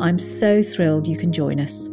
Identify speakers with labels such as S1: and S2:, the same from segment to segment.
S1: I'm so thrilled you can join us.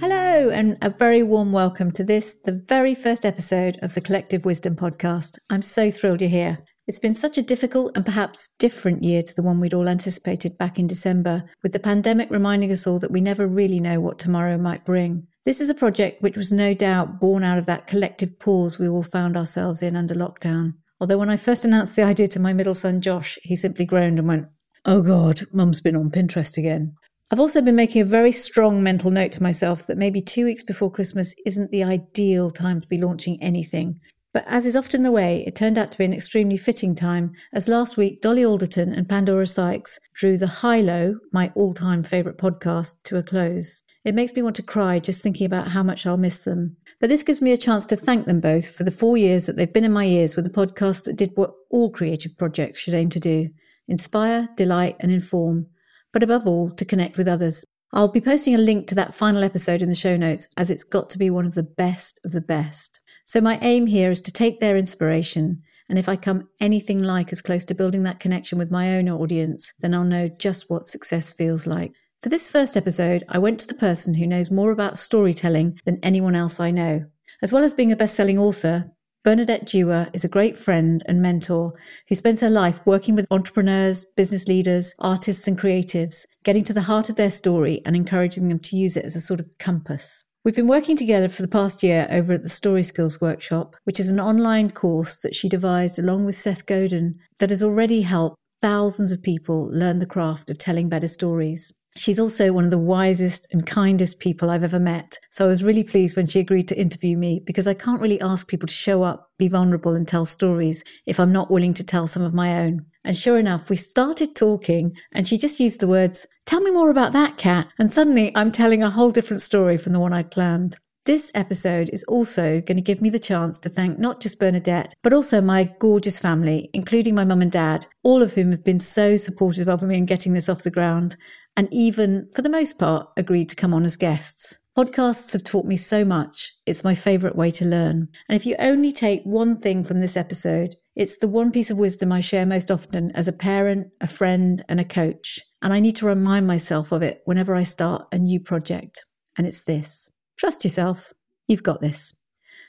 S1: Hello, and a very warm welcome to this, the very first episode of the Collective Wisdom podcast. I'm so thrilled you're here. It's been such a difficult and perhaps different year to the one we'd all anticipated back in December, with the pandemic reminding us all that we never really know what tomorrow might bring. This is a project which was no doubt born out of that collective pause we all found ourselves in under lockdown. Although when I first announced the idea to my middle son Josh, he simply groaned and went, Oh God, mum's been on Pinterest again. I've also been making a very strong mental note to myself that maybe two weeks before Christmas isn't the ideal time to be launching anything. But as is often the way, it turned out to be an extremely fitting time, as last week Dolly Alderton and Pandora Sykes drew the High Low, my all time favourite podcast, to a close. It makes me want to cry just thinking about how much I'll miss them. But this gives me a chance to thank them both for the four years that they've been in my ears with a podcast that did what all creative projects should aim to do inspire, delight, and inform, but above all, to connect with others. I'll be posting a link to that final episode in the show notes as it's got to be one of the best of the best. So, my aim here is to take their inspiration, and if I come anything like as close to building that connection with my own audience, then I'll know just what success feels like. For this first episode, I went to the person who knows more about storytelling than anyone else I know. As well as being a best selling author, Bernadette Jiwa is a great friend and mentor who spends her life working with entrepreneurs, business leaders, artists, and creatives, getting to the heart of their story and encouraging them to use it as a sort of compass. We've been working together for the past year over at the Story Skills Workshop, which is an online course that she devised along with Seth Godin that has already helped thousands of people learn the craft of telling better stories. She's also one of the wisest and kindest people I've ever met. So I was really pleased when she agreed to interview me because I can't really ask people to show up, be vulnerable, and tell stories if I'm not willing to tell some of my own. And sure enough, we started talking and she just used the words, Tell me more about that cat. And suddenly I'm telling a whole different story from the one I'd planned. This episode is also going to give me the chance to thank not just Bernadette, but also my gorgeous family, including my mum and dad, all of whom have been so supportive of me in getting this off the ground, and even, for the most part, agreed to come on as guests. Podcasts have taught me so much. It's my favourite way to learn. And if you only take one thing from this episode, it's the one piece of wisdom I share most often as a parent, a friend, and a coach. And I need to remind myself of it whenever I start a new project. And it's this Trust yourself. You've got this.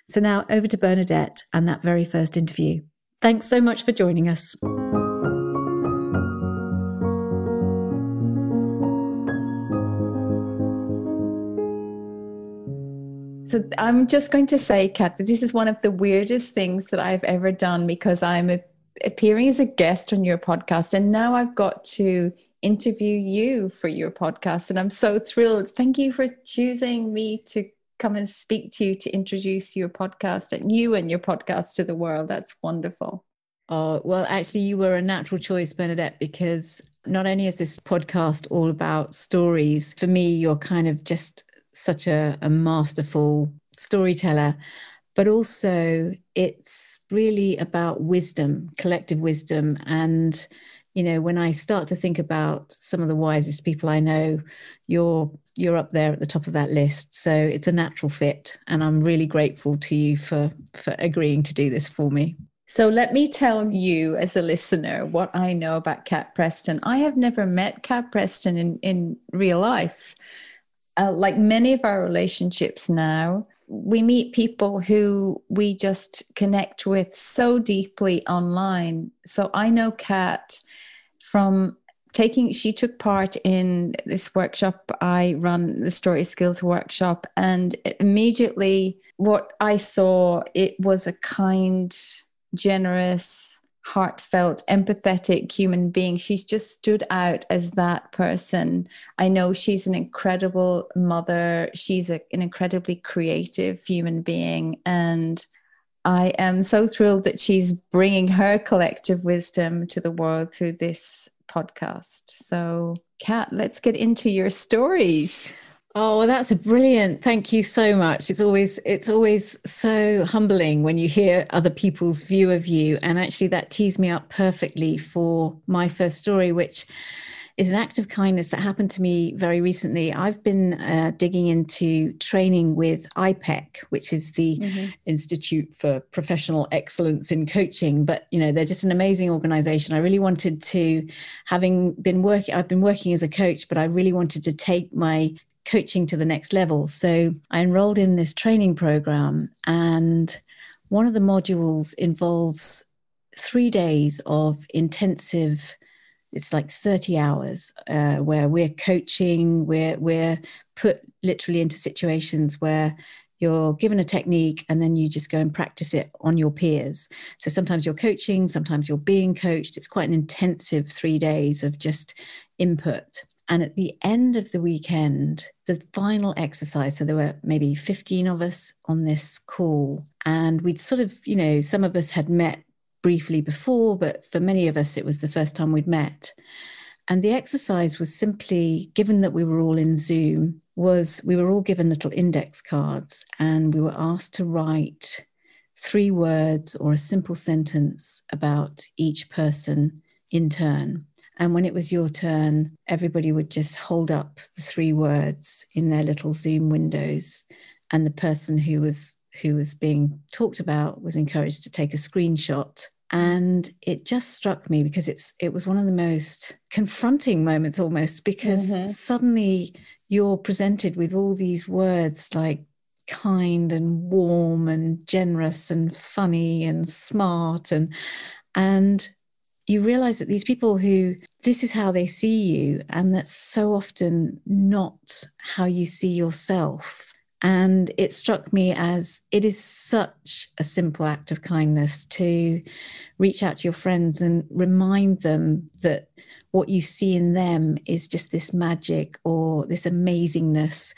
S1: So now over to Bernadette and that very first interview. Thanks so much for joining us.
S2: So I'm just going to say, Cat, that this is one of the weirdest things that I've ever done because I'm a, appearing as a guest on your podcast. And now I've got to interview you for your podcast. And I'm so thrilled. Thank you for choosing me to come and speak to you to introduce your podcast and you and your podcast to the world. That's wonderful.
S1: Oh, well, actually, you were a natural choice, Bernadette, because not only is this podcast all about stories, for me, you're kind of just such a, a masterful storyteller, but also it's really about wisdom, collective wisdom, and you know when i start to think about some of the wisest people i know you're you're up there at the top of that list. So it's a natural fit and i'm really grateful to you for for agreeing to do this for me.
S2: So let me tell you as a listener what i know about cat preston. I have never met cat preston in in real life uh, like many of our relationships now we meet people who we just connect with so deeply online. So I know Cat from taking she took part in this workshop i run the story skills workshop and immediately what i saw it was a kind generous heartfelt empathetic human being she's just stood out as that person i know she's an incredible mother she's a, an incredibly creative human being and I am so thrilled that she's bringing her collective wisdom to the world through this podcast. So, Cat, let's get into your stories.
S1: Oh, well, that's brilliant. Thank you so much. It's always it's always so humbling when you hear other people's view of you. And actually that tees me up perfectly for my first story, which is an act of kindness that happened to me very recently. I've been uh, digging into training with IPEC, which is the mm-hmm. Institute for Professional Excellence in Coaching. But you know, they're just an amazing organization. I really wanted to, having been working, I've been working as a coach, but I really wanted to take my coaching to the next level. So I enrolled in this training program, and one of the modules involves three days of intensive it's like 30 hours uh, where we're coaching we're we're put literally into situations where you're given a technique and then you just go and practice it on your peers. So sometimes you're coaching sometimes you're being coached. It's quite an intensive three days of just input and at the end of the weekend, the final exercise, so there were maybe 15 of us on this call, and we'd sort of, you know, some of us had met briefly before, but for many of us, it was the first time we'd met. And the exercise was simply, given that we were all in Zoom, was we were all given little index cards and we were asked to write three words or a simple sentence about each person in turn. And when it was your turn, everybody would just hold up the three words in their little Zoom windows. And the person who was who was being talked about was encouraged to take a screenshot. And it just struck me because it's it was one of the most confronting moments almost because mm-hmm. suddenly you're presented with all these words like kind and warm and generous and funny and smart and and you realize that these people who this is how they see you and that's so often not how you see yourself and it struck me as it is such a simple act of kindness to reach out to your friends and remind them that what you see in them is just this magic or this amazingness,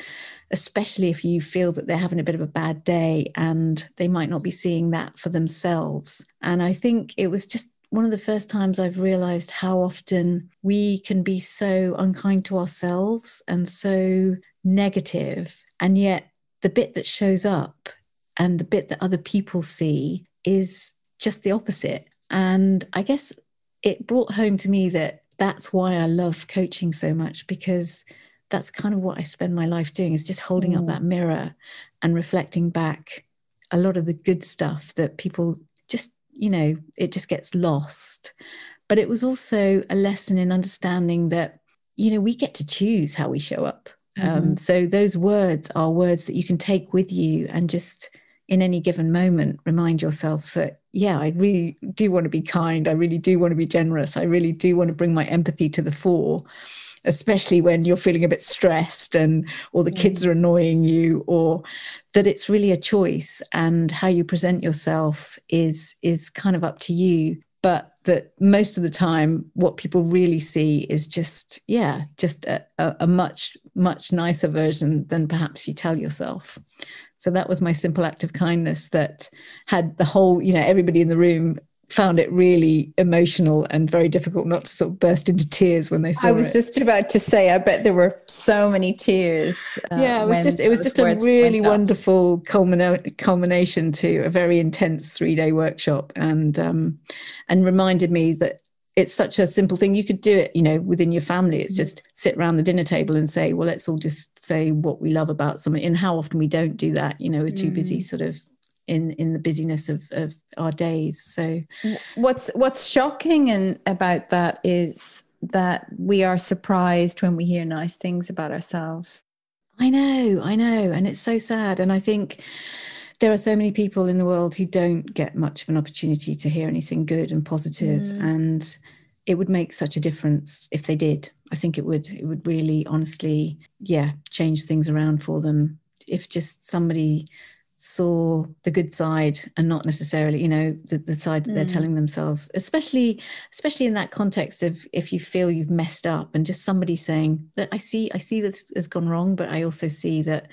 S1: especially if you feel that they're having a bit of a bad day and they might not be seeing that for themselves. And I think it was just one of the first times I've realized how often we can be so unkind to ourselves and so negative, and yet the bit that shows up and the bit that other people see is just the opposite. And I guess it brought home to me that that's why I love coaching so much because that's kind of what I spend my life doing is just holding mm. up that mirror and reflecting back a lot of the good stuff that people just you know, it just gets lost. But it was also a lesson in understanding that, you know, we get to choose how we show up. Um, mm-hmm. Um, so those words are words that you can take with you and just in any given moment remind yourself that, yeah, I really do want to be kind. I really do want to be generous. I really do want to bring my empathy to the fore especially when you're feeling a bit stressed and or the kids mm. are annoying you or that it's really a choice and how you present yourself is is kind of up to you but that most of the time what people really see is just yeah just a, a, much much nicer version than perhaps you tell yourself so that was my simple act of kindness that had the whole you know everybody in the room found it really emotional and very difficult not to sort of burst into tears when they saw it.
S2: I was
S1: it.
S2: just about to say, I bet there were so many tears.
S1: Uh, yeah, it was just it was just a really wonderful culmina- culmination to a very intense three day workshop, and um, and reminded me that it's such a simple thing. You could do it, you know, within your family. It's just sit around the dinner table and say, well, let's all just say what we love about someone. And how often we don't do that, you know, we're too mm. busy sort of in in the busyness of, of our days. So
S2: what's what's shocking and about that is that we are surprised when we hear nice things about ourselves.
S1: I know i know and it's so sad and i think there are so many people in the world who don't get much of an opportunity to hear anything good and positive mm. and it would make such a difference if they did. I think it would it would really honestly yeah change things around for them. If just somebody saw the good side and not necessarily you know the, the side that mm. they're telling themselves especially especially in that context of if you feel you've messed up and just somebody saying that i see i see this has gone wrong but i also see that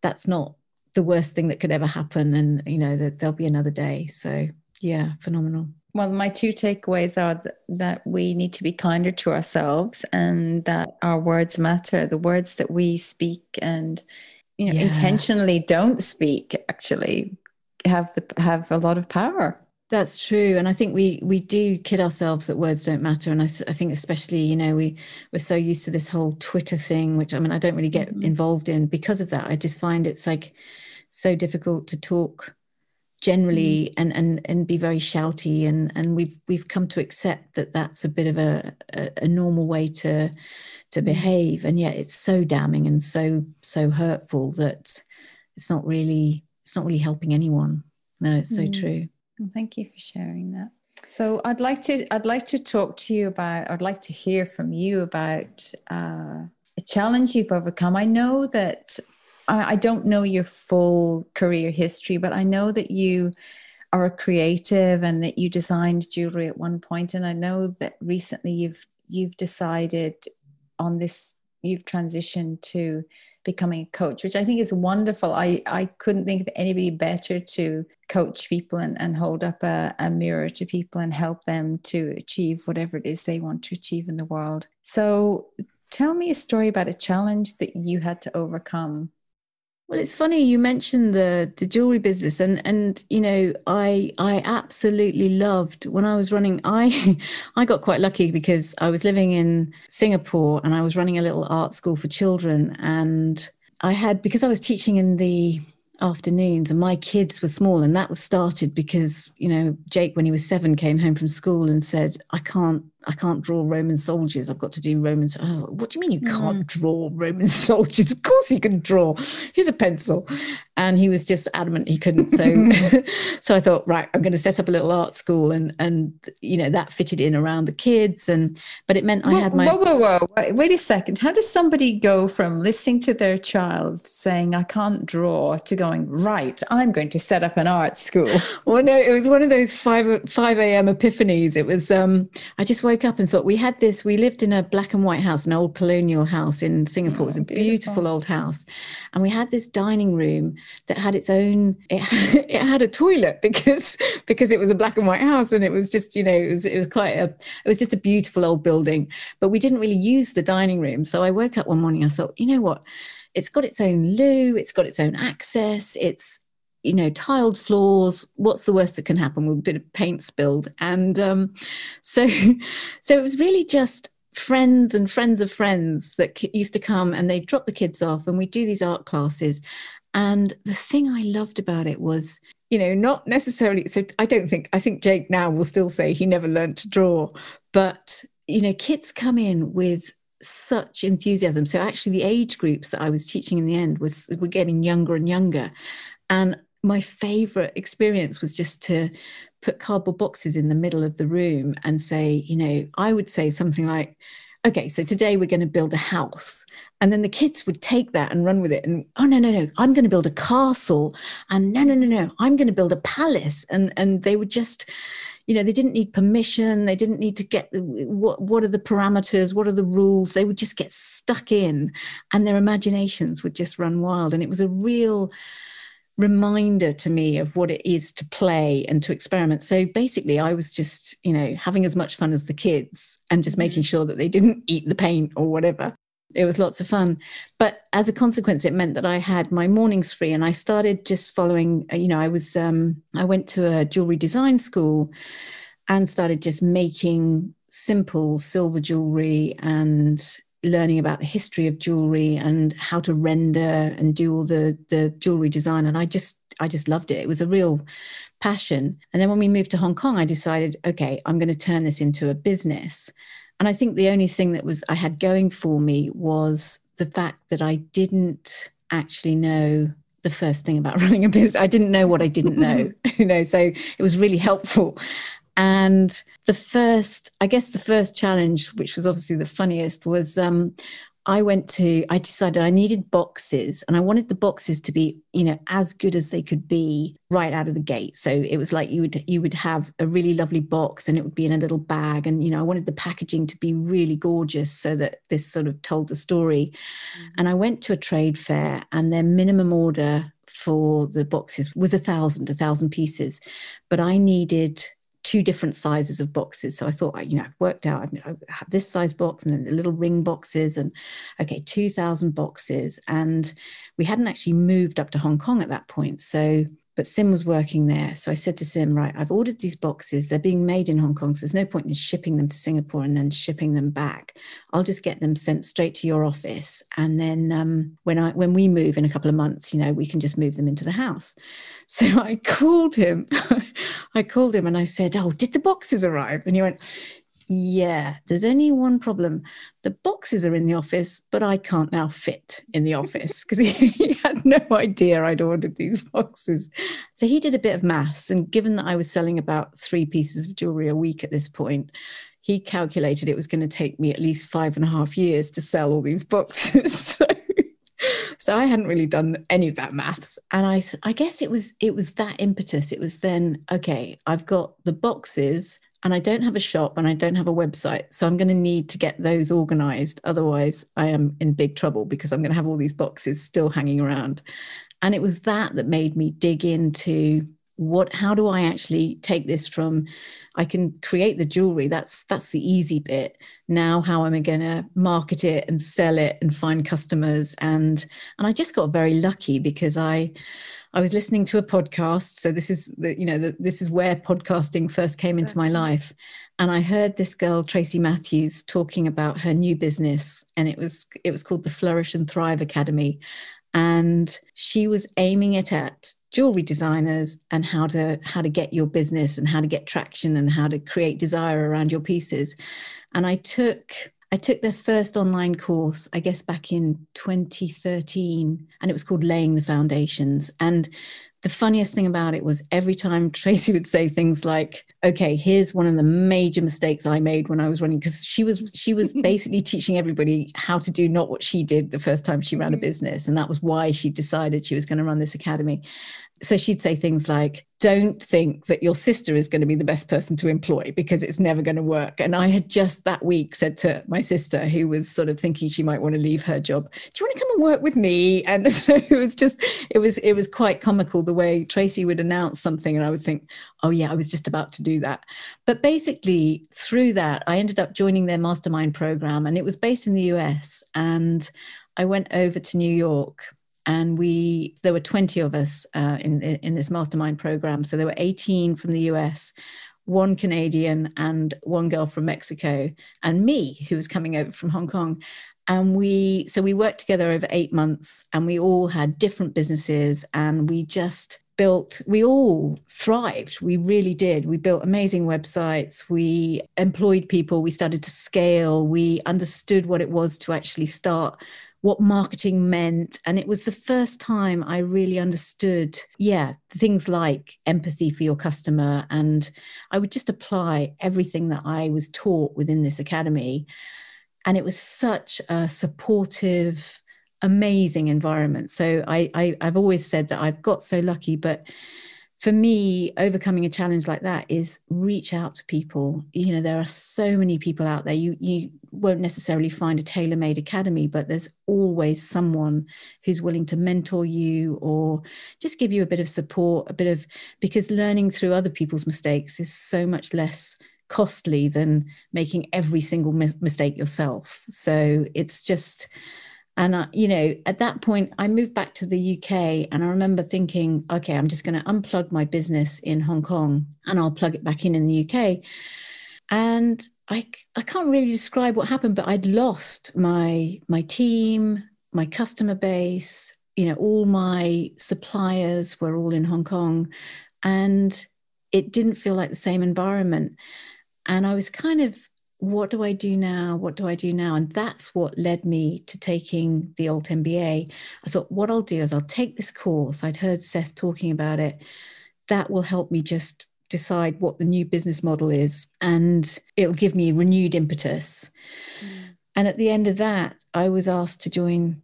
S1: that's not the worst thing that could ever happen and you know that there'll be another day so yeah phenomenal
S2: Well, my two takeaways are th- that we need to be kinder to ourselves and that our words matter. The words that we speak and you know yeah. intentionally don't speak actually have the have a lot of power.
S1: That's true, and I think we we do kid ourselves that words don't matter. And I, th- I think especially you know we we're so used to this whole Twitter thing, which I mean I don't really get mm-hmm. involved in because of that. I just find it's like so difficult to talk generally mm. and and and be very shouty and and we've we've come to accept that that's a bit of a a, a normal way to to mm. behave and yet it's so damning and so so hurtful that it's not really it's not really helping anyone no it's so mm. true
S2: thank you for sharing that so i'd like to i'd like to talk to you about i'd like to hear from you about uh, a challenge you've overcome i know that I, I don't know your full career history, but I know that you are a creative and that you designed jewelry at one point and i know that recently you've you've decided on this you've transitioned to becoming a coach which i think is wonderful. I i couldn't think of anybody better to coach people and, and hold up a, a mirror to people and help them to achieve whatever it is they want to achieve in the world. So tell me a story about a challenge that you had to overcome
S1: well, it's funny you mentioned the the jewelry business, and and you know I I absolutely loved when I was running. I I got quite lucky because I was living in Singapore and I was running a little art school for children, and I had because I was teaching in the afternoons and my kids were small and that was started because you know jake when he was seven came home from school and said i can't I can't draw Roman soldiers. I've got to do Roman. Oh, what do you mean you can't mm. draw Roman soldiers? Of course you can draw. Here's a pencil. And he was just adamant he couldn't. So, so I thought, right, I'm going to set up a little art school, and and you know that fitted in around the kids, and but it meant I had my.
S2: Whoa, whoa, whoa! Wait, wait a second. How does somebody go from listening to their child saying I can't draw to going right? I'm going to set up an art school.
S1: Well, no, it was one of those five five a.m. epiphanies. It was. um I just woke up and thought we had this. We lived in a black and white house, an old colonial house in Singapore. Oh, it was a oh, beautiful. beautiful old house, and we had this dining room that had its own. It had, it had a toilet because because it was a black and white house, and it was just you know it was it was quite a it was just a beautiful old building. But we didn't really use the dining room, so I woke up one morning. I thought, you know what? It's got its own loo. It's got its own access. It's you know tiled floors what's the worst that can happen? With a bit of paint spilled. And um, so so it was really just friends and friends of friends that used to come and they'd drop the kids off and we'd do these art classes. And the thing i loved about it was you know not necessarily so i don't think i think jake now will still say he never learned to draw but you know kids come in with such enthusiasm. So actually the age groups that i was teaching in the end was were getting younger and younger. And my favorite experience was just to put cardboard boxes in the middle of the room and say, you know, I would say something like, okay, so today we're going to build a house. And then the kids would take that and run with it. And oh no, no, no, I'm going to build a castle. And no, no, no, no, I'm going to build a palace. And and they would just, you know, they didn't need permission. They didn't need to get what what are the parameters, what are the rules. They would just get stuck in, and their imaginations would just run wild. And it was a real reminder to me of what it is to play and to experiment. So basically, I was just, you know, having as much fun as the kids and just making mm-hmm. sure that they didn't eat the paint or whatever. It was lots of fun. But as a consequence, it meant that I had my mornings free and I started just following, uh, you know, I was, um, I went to a jewelry design school and started just making simple silver jewelry and learning about the history of jewelry and how to render and do all the the jewelry design and i just i just loved it. It was a real passion. And then when we moved to hong kong i decided okay i'm going to turn this into a business. And i think the only thing that was i had going for me was the fact that i didn't actually know the first thing about running a business i didn't know what i didn't know you know so it was really helpful and the first, I guess the first challenge, which was obviously the funniest, was um, I went to, I decided I needed boxes and I wanted the boxes to be, you know, as good as they could be right out of the gate. So it was like you would, you would have a really lovely box and it would be in a little bag. And, you know, I wanted the packaging to be really gorgeous so that this sort of told the story. Mm-hmm. And I went to a trade fair and their minimum order for the boxes was a thousand, a thousand pieces. But I needed two different sizes of boxes. So I thought, you know, I've worked out, I have this size box and then the little ring boxes, and okay, 2,000 boxes. And we hadn't actually moved up to Hong Kong at that point. So but Sim was working there. So I said to Sim, right, I've ordered these boxes. They're being made in Hong Kong. So there's no point in shipping them to Singapore and then shipping them back. I'll just get them sent straight to your office. And then um, when I when we move in a couple of months, you know, we can just move them into the house. So I called him. I called him and I said, Oh, did the boxes arrive? And he went, yeah, there's only one problem. The boxes are in the office, but I can't now fit in the office because he, he, had no idea I'd ordered these boxes. So he did a bit of maths. And given that I was selling about three pieces of jewelry a week at this point, he calculated it was going to take me at least five and a half years to sell all these boxes. so, so I hadn't really done any of that maths. And I, I guess it was it was that impetus. It was then, okay, I've got the boxes and I don't have a shop and I don't have a website. So I'm going to need to get those organized. Otherwise, I am in big trouble because I'm going to have all these boxes still hanging around. And it was that that made me dig into what how do i actually take this from i can create the jewelry that's that's the easy bit now how am i going to market it and sell it and find customers and and i just got very lucky because i I was listening to a podcast. So this is the, you know, the, this is where podcasting first came into my life. And I heard this girl, Tracy Matthews, talking about her new business. And it was, it was called the Flourish and Thrive Academy. And she was aiming it at jewelry designers and how to how to get your business and how to get traction and how to create desire around your pieces. And I took I took their first online course, I guess back in 2013, and it was called Laying the Foundations. And the funniest thing about it was every time Tracy would say things like, okay, here's one of the major mistakes I made when I was running, because she was she was basically teaching everybody how to do not what she did the first time she ran a mm-hmm. business. And that was why she decided she was going to run this academy so she'd say things like don't think that your sister is going to be the best person to employ because it's never going to work. And i had just that week said to my sister who was sort of thinking she might want to leave her job do you want to come and work with me? And so it was just it was it was quite comical the way tracy would announce something and i would think oh yeah i was just about to do that. But basically through that i ended up joining their mastermind program and it was based in the us and i went over to new york and we there were 20 of us uh, in in this mastermind program. So there were 18 from the US one Canadian and one girl from Mexico and me who was coming over from Hong Kong. And we so we worked together over 8 months and we all had different businesses and we just built we all thrived. We really did. We built amazing websites. We employed people. We started to scale. We understood what it was to actually start what marketing meant. And it was the first time I really understood, yeah, things like empathy for your customer. And I would just apply everything that I was taught within this academy. And it was such a supportive, amazing environment. So I, I I've always said that I've got so lucky, but for me, overcoming a challenge like that is reach out to people. You know, there are so many people out there. You you won't necessarily find a tailor-made academy, but there's always someone who's willing to mentor you or just give you a bit of support, a bit of because learning through other people's mistakes is so much less costly than making every single mi- mistake yourself. So it's just and, I, you know, at that point, I moved back to the UK and I remember thinking, okay, I'm just going to unplug my business in Hong Kong and I'll plug it back in in the UK. And I, I can't really describe what happened, but I'd lost my, my team, my customer base, you know, all my suppliers were all in Hong Kong. And it didn't feel like the same environment. And I was kind of what do I do now? What do I do now? And that's what led me to taking the Alt MBA. I thought, what I'll do is I'll take this course. I'd heard Seth talking about it. That will help me just decide what the new business model is, and it'll give me renewed impetus. Mm. And at the end of that, I was asked to join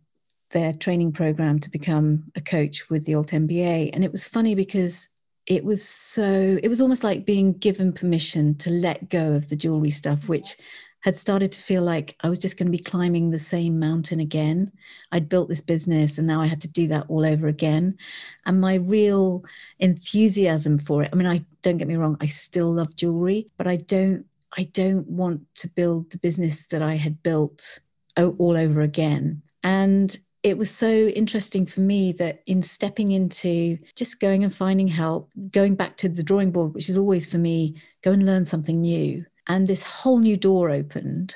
S1: their training program to become a coach with the Alt MBA. And it was funny because it was so it was almost like being given permission to let go of the jewelry stuff mm-hmm. which had started to feel like I was just going to be climbing the same mountain again. I'd built this business and now I had to do that all over again. And my real enthusiasm for it, I mean, I don't get me wrong, I still love jewelry, but I don't I don't want to build the business that I had built all over again. And it was so interesting for me that in stepping into just going and finding help, going back to the drawing board, which is always for me, go and learn something new. And this whole new door opened.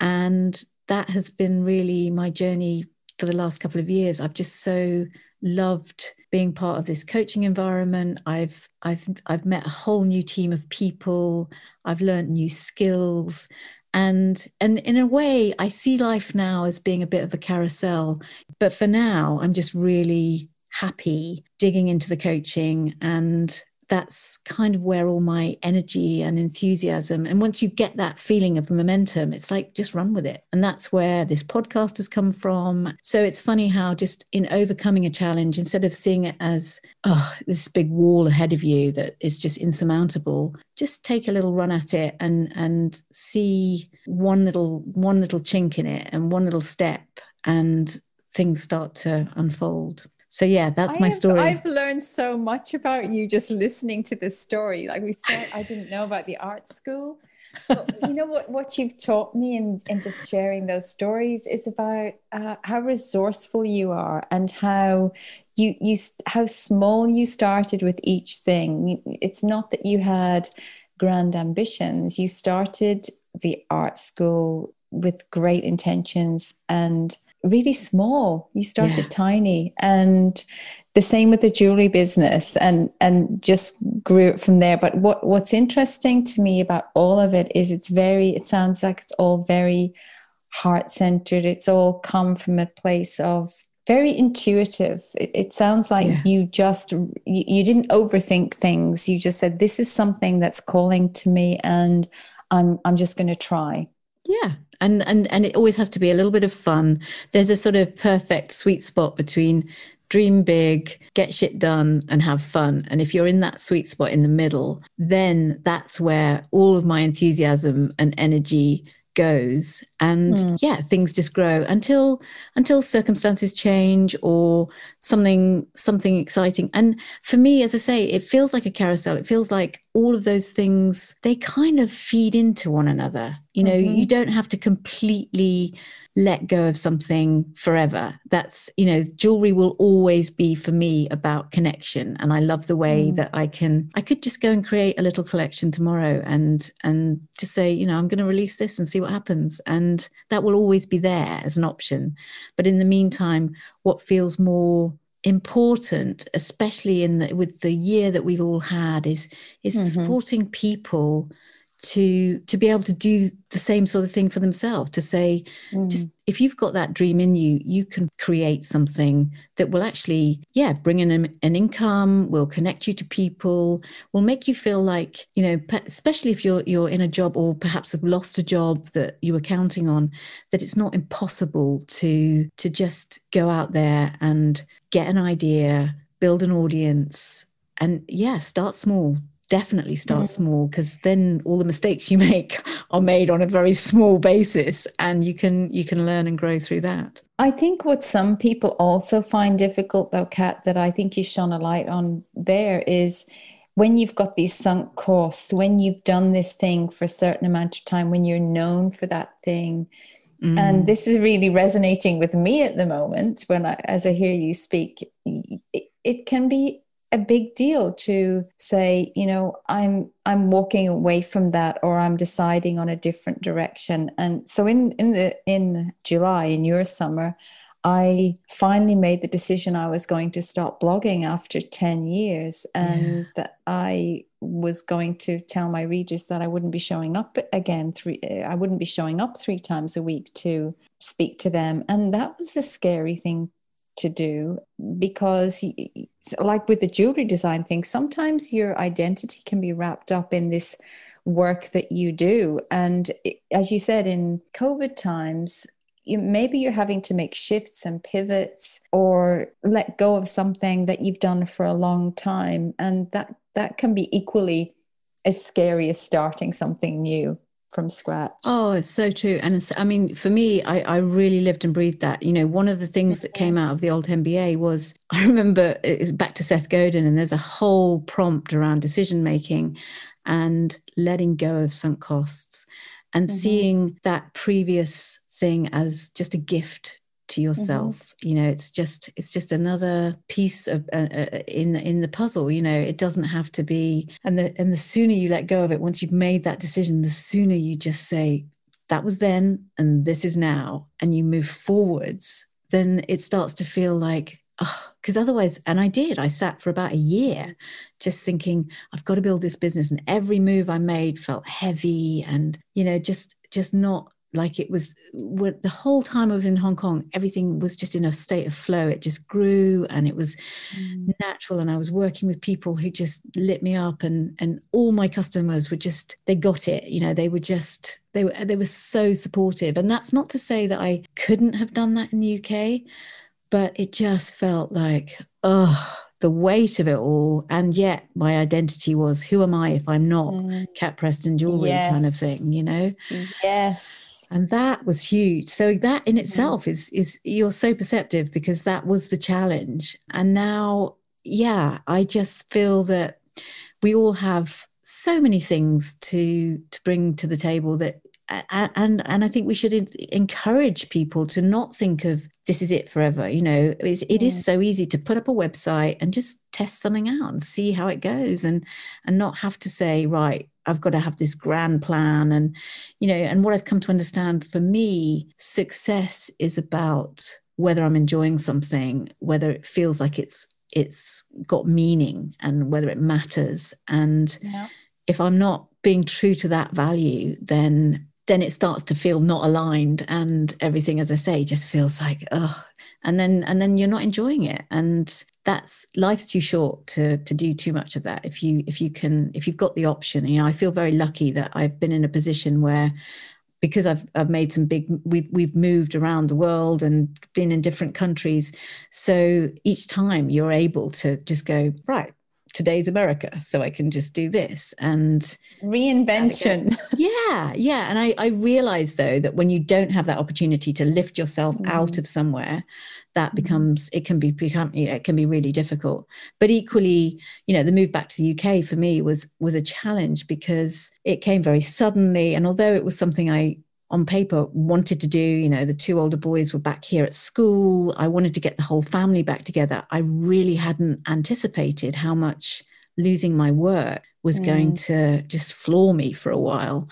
S1: And that has been really my journey for the last couple of years. I've just so loved being part of this coaching environment. I've I've I've met a whole new team of people. I've learned new skills and and in a way i see life now as being a bit of a carousel. But for now i'm just really happy digging into the coaching and that's kind of where all my energy and enthusiasm and once you get that feeling of momentum it's like just run with it. And that's where this podcast has come from. So it's funny how just in overcoming a challenge instead of seeing it as oh this big wall ahead of you that is just insurmountable just take a little run at it and and see one little one little chink in it and one little step and things start to unfold so yeah, that's
S2: I
S1: my
S2: have,
S1: story.
S2: I've learned so much about you just listening to this story. Like we start, I didn't know about the art school. But you know what? What you've taught me in, in just sharing those stories is about uh, how resourceful you are and how you you how small you started with each thing. It's not that you had grand ambitions. You started the art school with great intentions and really small. You started yeah. tiny and the same with the jewelry business and and just grew it from there. But what what's interesting to me about all of it is it's very it sounds like it's all very heart centered. It's all come from a place of very intuitive. It, it sounds like yeah. you just you, you didn't overthink things. You just said this is something that's calling to me and I'm I'm just going to try.
S1: Yeah, and and and it always has to be a little bit of fun. There's a sort of perfect sweet spot between dream big, get shit done, and have fun. And if you're in that sweet spot in the middle, then that's where all of my enthusiasm and energy goes and mm. yeah things just grow until until circumstances change or something something exciting and for me as i say it feels like a carousel it feels like all of those things they kind of feed into one another you know mm-hmm. you don't have to completely let go of something forever. That's, you know, jewelry will always be for me about connection. And I love the way mm. that I can, I could just go and create a little collection tomorrow and, and to say, you know, I'm going to release this and see what happens. And that will always be there as an option. But in the meantime, what feels more important especially in the, with the year that we've all had is is mm-hmm. supporting people to to be able to do the same sort of thing for themselves to say mm. just if you've got that dream in you you can create something that will actually yeah bring in an, an income will connect you to people will make you feel like you know especially if you're you're in a job or perhaps have lost a job that you were counting on that it's not impossible to to just go out there and get an idea build an audience and yeah start small definitely start mm. small because then all the mistakes you make are made on a very small basis and you can you can learn and grow through that
S2: i think what some people also find difficult though cat that i think you shone a light on there is when you've got these sunk costs when you've done this thing for a certain amount of time when you're known for that thing mm. and this is really resonating with me at the moment when i as i hear you speak it, it can be a big deal to say you know i'm i'm walking away from that or i'm deciding on a different direction. And so in in the in july in your summer i finally made the decision i was going to stop blogging after 10 years. And yeah. that i was going to tell my readers that i wouldn't be showing up again three i wouldn't be showing up three times a week to speak to them. And that was a scary thing to do because like with the jewelry design thing sometimes your identity can be wrapped up in this work that you do. And as you said in covid times you, maybe you're having to make shifts and pivots or let go of something that you've done for a long time. And that that can be equally as scary as starting something new from scratch.
S1: Oh, it's so true. And it's, I mean, for me, I, I really lived and breathed that. You know, one of the things that came out of the Alt MBA was I remember it's back to Seth Godin, and there's a whole prompt around decision making and letting go of sunk costs and mm-hmm. seeing that previous thing as just a gift to mm-hmm. yourself mm-hmm. you know it's just it's just another piece of uh, uh, in in the puzzle you know it doesn't have to be and the and the sooner you let go of it once you've made that decision the sooner you just say that was then and this is now and you move forwards then it starts to feel like oh, because oh, otherwise, and I did, I sat for about a year just thinking, I've got to build this business. And every move I made felt heavy and, you know, just, just not like it was the whole time I was in Hong Kong, everything was just in a state of flow. It just grew and it was mm. natural. And I was working with people who just lit me up and and all my customers were just they got it. You know, they were just they were they were so supportive. And that's not to say that I couldn't have done that in the UK, but it just felt like, oh, the weight of it all. And yet my identity was who am I if I'm not mm. Cat Preston jewelry yes. kind of thing, you know?
S2: Yes
S1: and that was huge so that in itself is is you're so perceptive because that was the challenge and now yeah i just feel that we all have so many things to to bring to the table that and and I think we should encourage people to not think of this is it forever. You know, it's, it yeah. is so easy to put up a website and just test something out and see how it goes, and and not have to say right, I've got to have this grand plan, and you know, and what I've come to understand for me, success is about whether I'm enjoying something, whether it feels like it's it's got meaning, and whether it matters, and yeah. if I'm not being true to that value, then then it starts to feel not aligned and everything as i say just feels like oh and then and then you're not enjoying it. And that's life's too short to to do too much of that if you if you can if you've got the option. You know i feel very lucky that i've been in a position where because I've, I've made some big we've we've moved around the world and been in different countries. So each time you're able to just go right today's America, so I can just do this and
S2: reinvention.
S1: yeah, yeah. And I, I realize though that when you don't have that opportunity to lift yourself mm. out of somewhere, that mm-hmm. becomes it can be become you know it can be really difficult. But equally, you know, the move back to the UK for me was was a challenge because it came very suddenly. And although it was something I on paper wanted to do you know the two older boys were back here at school. I wanted to get the whole family back together. I really hadn't anticipated how much losing my work was mm. going to just floor me for a while.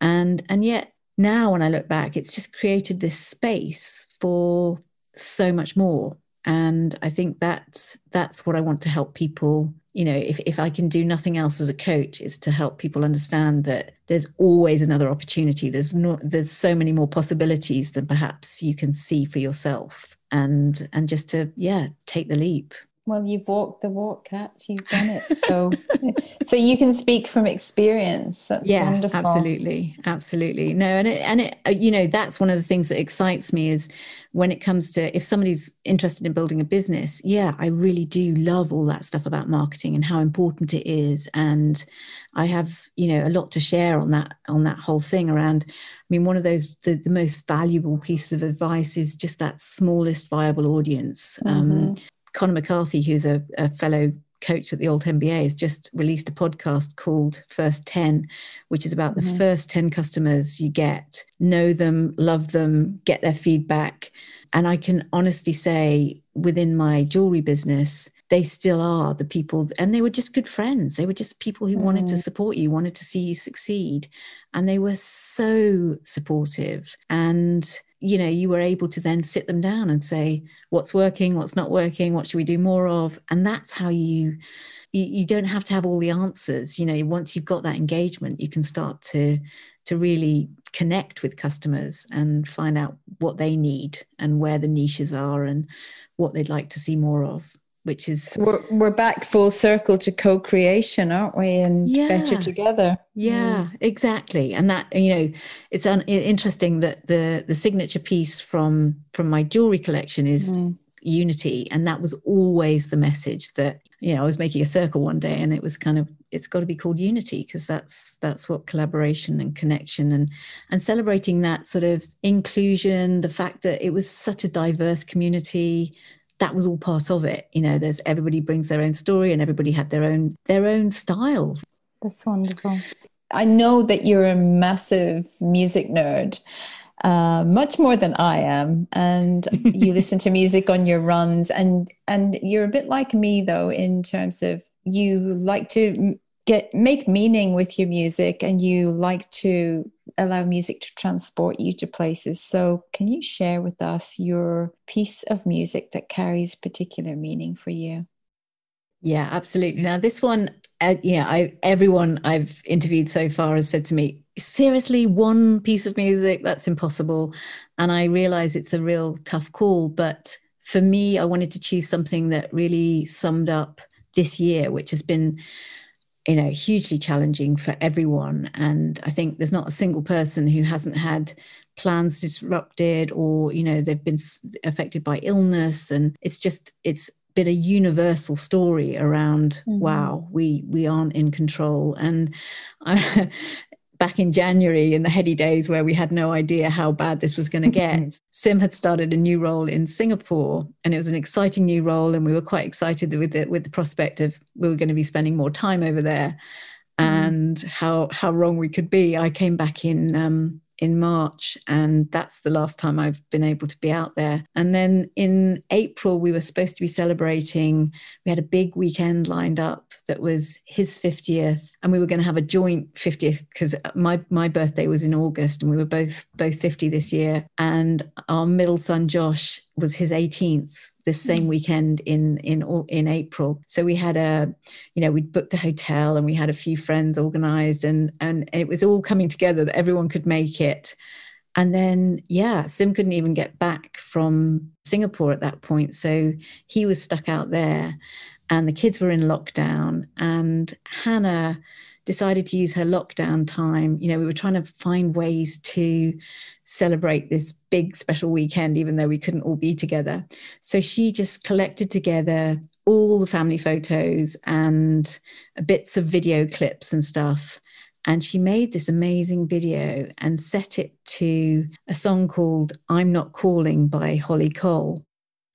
S1: And and yet now when i look back it's just created this space for so much more. And i think that that's what i want to help people you know if, if i can do nothing else as a coach is to help people understand that there's always another opportunity. There's no there's so many more possibilities than perhaps you can see for yourself. And and just to yeah take the leap
S2: well, you've walked the walk, Cat. You've done it. So, so you can speak from experience. That's
S1: yeah,
S2: wonderful.
S1: absolutely, absolutely. No, and it, and it, uh, you know, that's one of the things that excites me is when it comes to if somebody's interested in building a business. Yeah, I really do love all that stuff about marketing and how important it is, and I have you know a lot to share on that on that whole thing around. I mean, one of those the, the most valuable pieces of advice is just that smallest viable audience. Um, mm-hmm. Um, Conor McCarthy, who's a, a fellow coach at the Alt MBA, has just released a podcast called First 10, which is about mm-hmm. the first 10 customers you get, know them, love them, get their feedback. And I can honestly say, within my jewelry business, they still are the people, and they were just good friends. They were just people who mm. wanted to mm. support you, wanted to see you succeed. And they were so supportive. And you know you were able to then sit them down and say what's working? What's not working? What should we do more of? And that's how you you, don't have to have all the answers. You know once you've got that engagement you can start to to really connect with customers and find out what they need and where the niches are and what they'd like to see more of which is
S2: we're, we're back full circle to co-creation aren't we and yeah. better together
S1: yeah mm. exactly and that you know it's un- interesting that the the signature piece from from my jewelry collection is mm. unity and that was always the message that you know i was making a circle one day and it was kind of it's got to be called unity because that's that's what collaboration and connection and and celebrating that sort of inclusion the fact that it was such a diverse community that was all part of it you know there's everybody brings their own story and everybody had their own their own style
S2: that's wonderful i know that you're a massive music nerd uh, much more than I am. And you listen to music on your runs, and and you're a bit like me though in terms of you like to get make meaning with your music, and you like to allow music to transport you to places. So, can you share with us your piece of music that carries particular meaning for you?
S1: Yeah, absolutely. Now, this one, uh, yeah, I everyone I've interviewed so far has said to me, seriously one piece of music that's impossible and i realize it's a real tough call but for me i wanted to choose something that really summed up this year which has been you know hugely challenging for everyone. And i think there's not a single person who hasn't had plans disrupted or you know they've been affected by illness. And it's just it's been a universal story around mm-hmm. wow we we aren't in control. And I, back in January in the heady days where we had no idea how bad this was going to get, Sim had started a new role in Singapore and it was an exciting new role and we were quite excited with it with the prospect of we were going to be spending more time over there mm. and how how wrong we could be. I came back in um, in March, and that's the last time I've been able to be out there. And then in April, we were supposed to be celebrating. We had a big weekend lined up that was his 50th, and we were going to have a joint 50th because my my birthday was in August, and we were both both 50 this year. And our middle son Josh was his 18th the hmm. same weekend in in in April. So we had a, you know, we'd booked a hotel and we had a few friends organized, and and it was all coming together that everyone could make it. And then, yeah, Sim couldn't even get back from Singapore at that point, so he was stuck out there, and the kids were in lockdown, and Hannah decided to use her lockdown time. You know, we were trying to find ways to celebrate this big special weekend, even though we couldn't all be together. So she just collected together all the family photos and bits of video clips and stuff. And she made this amazing video and set it to a song called I'm Not Calling by Holly Cole.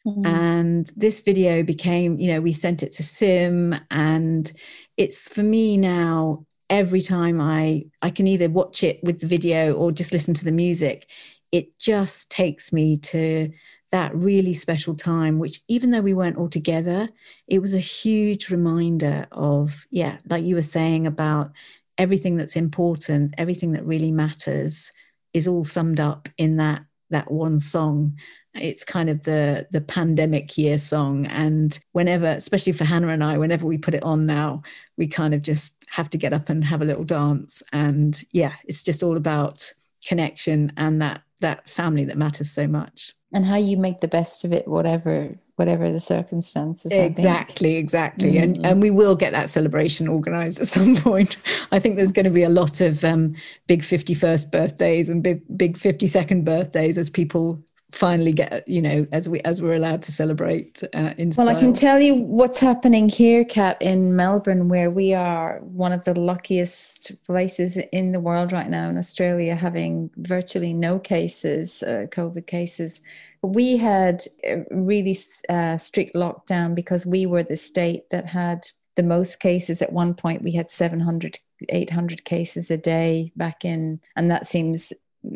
S1: Mm-hmm. And this video became, you know, we sent it to Sim, and it's for me now every time I I can either watch it with the video or just listen to the music, it just takes me to that really special time, which even though we weren't all together, it was a huge reminder of, yeah, like you were saying about everything that's important, everything that really matters is all summed up in that that one song it's kind of the the pandemic year song. And whenever especially for hannah and i whenever we put it on now we kind of just have to get up and have a little dance. And yeah it's just all about connection and that that family that matters so much.
S2: And how you make the best of it whatever whatever the circumstances
S1: exactly exactly. Mm-hmm. and and we will get that celebration organized at some point. I think there's going to be a lot of um, big 51st birthdays and big big 52nd birthdays as people finally get you know as we as we're allowed to celebrate uh, in
S2: well i can tell you what's happening here Cat in melbourne where we are one of the luckiest places in the world right now in australia having virtually no cases uh, covid cases. We had really uh, strict lockdown because we were the state that had the most cases. At one point we had 700 800 cases a day back in and that seems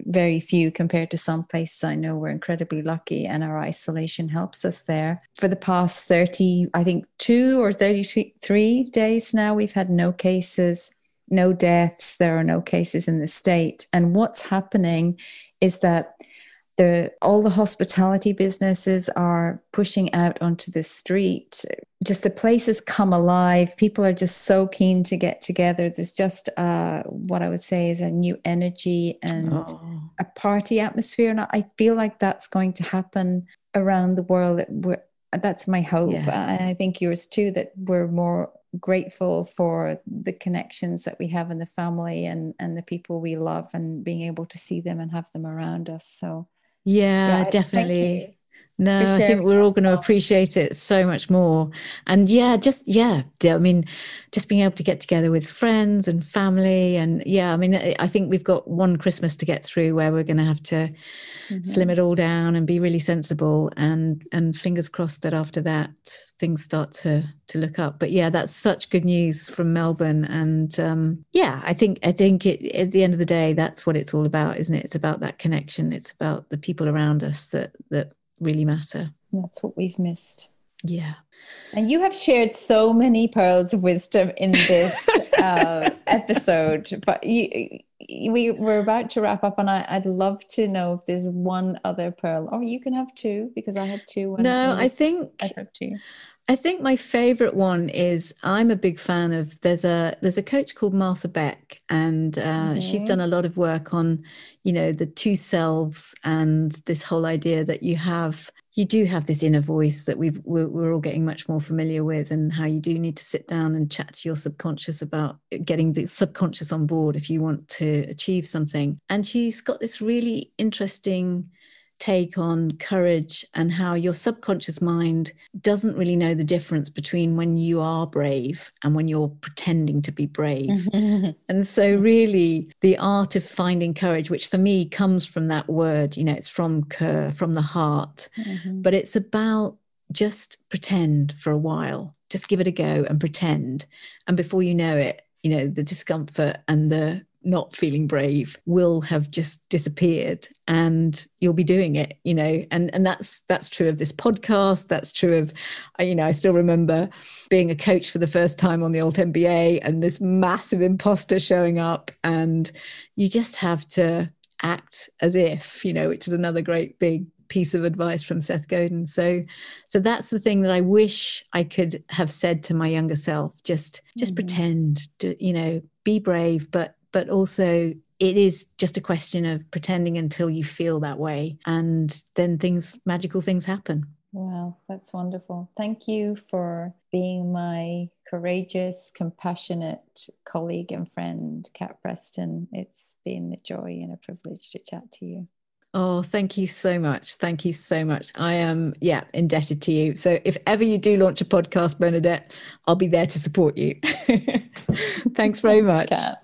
S2: very few compared to some places I know we're incredibly lucky and our isolation helps us there. For the past 30, I think two or 33 days now, we've had no cases, no deaths. There are no cases in the state. And what's happening is that the all the hospitality businesses are pushing out onto the street. Just the places come alive. People are just so keen to get together. There's just uh, what i would say is a new energy and oh. a party atmosphere. And i feel like that's going to happen around the world. We're, that's my hope. Yeah. i think yours too that we're more grateful for the connections that we have in the family and and the people we love and being able to see them and have them around us. So
S1: yeah, yeah definitely No, I think we're all going to appreciate it so much more. And yeah, just, yeah, I mean, just being able to get together with friends and family. And yeah, I mean, I think we've got one Christmas to get through where we're going to have to mm-hmm. slim it all down and be really sensible. And, and fingers crossed that after that, things start to, to look up. But yeah, that's such good news from Melbourne. And um, yeah, I think, I think it, at the end of the day, that's what it's all about, isn't it? It's about that connection. It's about the people around us that, that really matter.
S2: That's what we've missed.
S1: Yeah.
S2: And you have shared so many pearls of wisdom in this uh, episode, but you, we were about to wrap up, and I, would love to know if there's one other pearl, or you can have two because I had two.
S1: No, I think
S2: I have two.
S1: I think my favorite one is I'm a big fan of there's a there's a coach called Martha Beck and uh, mm-hmm. she's done a lot of work on you know the two selves and this whole idea that you have you do have this inner voice that we've we're, we're, all getting much more familiar with and how you do need to sit down and chat to your subconscious about getting the subconscious on board if you want to achieve something and she's got this really interesting take on courage and how your subconscious mind doesn't really know the difference between when you are brave and when you're pretending to be brave. and so, really, the art of finding courage, which for me comes from that word, you know, it's from cur, from the heart, mm-hmm. but it's about just pretend for a while, just give it a go and pretend. And before you know it, you know, the discomfort and the not feeling brave will have just disappeared and you'll be doing it you know and and that's that's true of this podcast that's true of you know i still remember being a coach for the first time on the alt mba and this massive imposter showing up and you just have to act as if you know which is another great big piece of advice from Seth Godin. So so that's the thing that I wish I could have said to my younger self. Just just mm-hmm. pretend to, you know, be brave, but but also it is just a question of pretending until you feel that way and then things magical things happen
S2: wow that's wonderful thank you for being my courageous compassionate colleague and friend cat preston it's been a joy and a privilege to chat to you
S1: Oh, thank you so much. Thank you so much. I am, yeah, indebted to you. So if ever you do launch a podcast, Bernadette, I'll be there to support you. Thanks very Thanks, much. Cat.